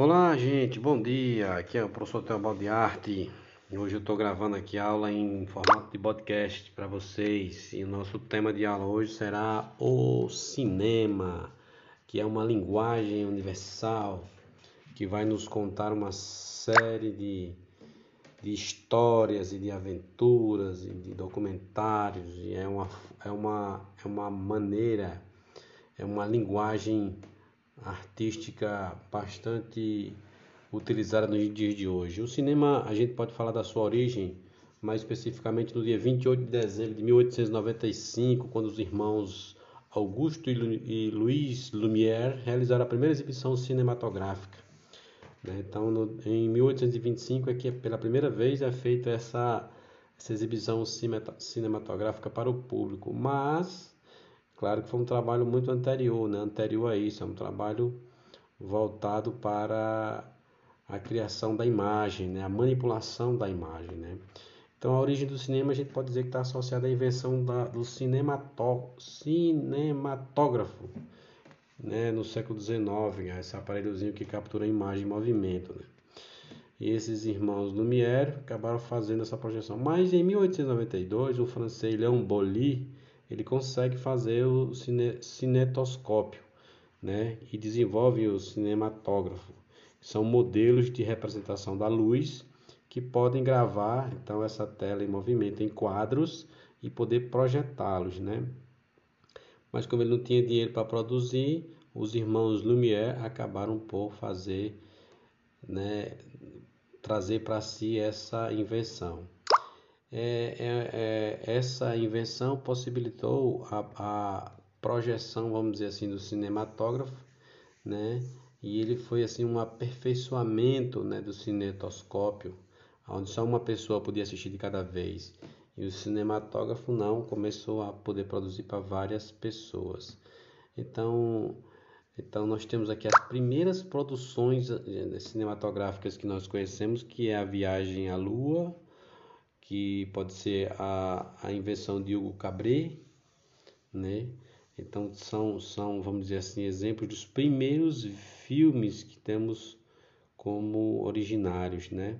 Olá, gente, bom dia. Aqui é o professor Teobaldo de Arte. Hoje eu estou gravando aqui aula em formato de podcast para vocês. E o nosso tema de aula hoje será o cinema, que é uma linguagem universal que vai nos contar uma série de, de histórias e de aventuras e de documentários. E é uma, é uma, é uma maneira, é uma linguagem artística bastante utilizada nos dias de hoje. O cinema, a gente pode falar da sua origem, mais especificamente no dia 28 de dezembro de 1895, quando os irmãos Augusto e Luiz Lumière realizaram a primeira exibição cinematográfica. Né? Então, em 1825 é que pela primeira vez é feita essa, essa exibição cinematográfica para o público, mas Claro que foi um trabalho muito anterior, né? anterior a isso, é um trabalho voltado para a criação da imagem, né? a manipulação da imagem. Né? Então, a origem do cinema a gente pode dizer que está associada à invenção da, do cinemató cinematógrafo né? no século XIX, esse aparelhozinho que captura a imagem em movimento. Né? E esses irmãos Lumière acabaram fazendo essa projeção. Mas em 1892, o francês Léon Bolly ele consegue fazer o cine, cinetoscópio né? e desenvolve o cinematógrafo. São modelos de representação da luz que podem gravar então essa tela em movimento em quadros e poder projetá-los, né? Mas como ele não tinha dinheiro para produzir, os irmãos Lumière acabaram por fazer, né, trazer para si essa invenção é, é, é, essa invenção possibilitou a, a, projeção, vamos dizer assim, do cinematógrafo, né? E ele foi assim um aperfeiçoamento, né, do cinetoscópio, onde só uma pessoa podia assistir de cada vez. E o cinematógrafo não começou a poder produzir para várias pessoas. Então, então nós temos aqui as primeiras produções eh, cinematográficas que nós conhecemos, que é a Viagem à Lua, que pode ser a, a invenção de Hugo Cabret, né? Então são, são, vamos dizer assim, exemplos dos primeiros filmes que temos como originários, né?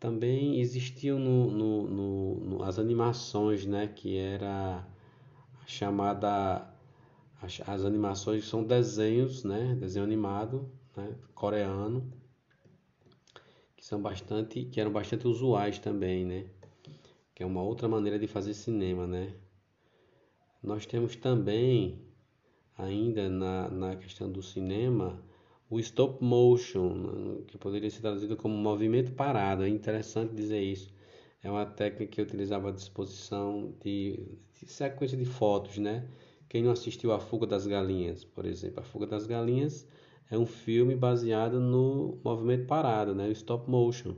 Também existiam no, no, no, no as animações, né? Que era chamada as, as animações são desenhos, né? Desenho animado, né? Coreano são bastante, que eram bastante usuais também, né? Que é uma outra maneira de fazer cinema, né? Nós temos também, ainda na, na questão do cinema, o stop motion, que poderia ser traduzido como movimento parado. É interessante dizer isso. É uma técnica que utilizava a disposição de, de sequência de fotos, né? Quem não assistiu a Fuga das Galinhas, por exemplo, a Fuga das Galinhas é um filme baseado no movimento parado, né? O stop motion.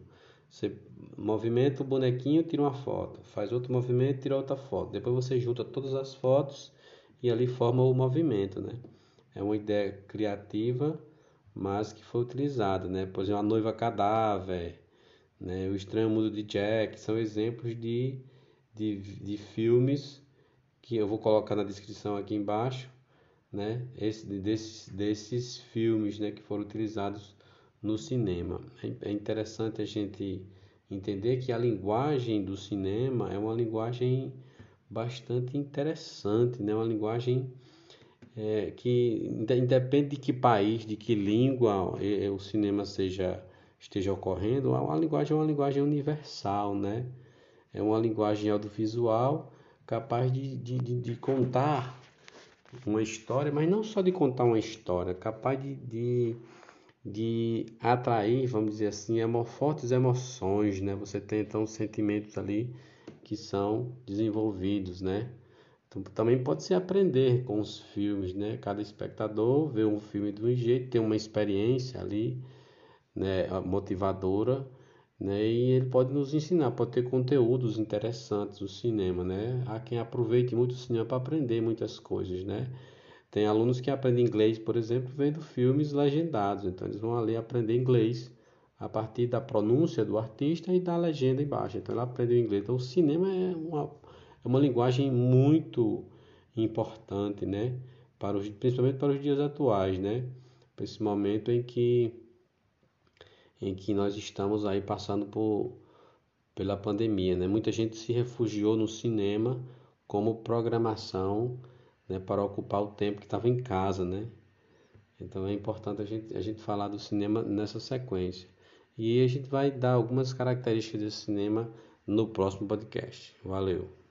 Você movimenta o bonequinho, tira uma foto, faz outro movimento, tira outra foto. Depois você junta todas as fotos e ali forma o movimento, né? É uma ideia criativa, mas que foi utilizada, né? Por exemplo, a noiva cadáver, né? O estranho mundo de Jack são exemplos de, de, de filmes que eu vou colocar na descrição aqui embaixo né, esse, desses, desses filmes né, que foram utilizados no cinema. É, é interessante a gente entender que a linguagem do cinema é uma linguagem bastante interessante, né? uma linguagem é, que independe de que país, de que língua o cinema seja esteja ocorrendo, a linguagem é uma linguagem universal, né? É uma linguagem audiovisual capaz de, de, de contar uma história, mas não só de contar uma história, capaz de, de, de atrair, vamos dizer assim, fortes emoções, né? Você tem então sentimentos ali que são desenvolvidos, né? Então, também pode se aprender com os filmes, né? Cada espectador vê um filme de um jeito, tem uma experiência ali, né, motivadora né? E ele pode nos ensinar, pode ter conteúdos interessantes do cinema, né? Há quem aproveite muito o cinema para aprender muitas coisas, né? Tem alunos que aprendem inglês, por exemplo, vendo filmes legendados, então eles vão ali aprender inglês a partir da pronúncia do artista e da legenda embaixo. Então ele aprende inglês. Então o cinema é uma, é uma linguagem muito importante, né? Para os, principalmente para os dias atuais, né? para esse momento em que em que nós estamos aí passando por pela pandemia, né? Muita gente se refugiou no cinema como programação, né, para ocupar o tempo que estava em casa, né? Então é importante a gente, a gente falar do cinema nessa sequência. E a gente vai dar algumas características desse cinema no próximo podcast. Valeu!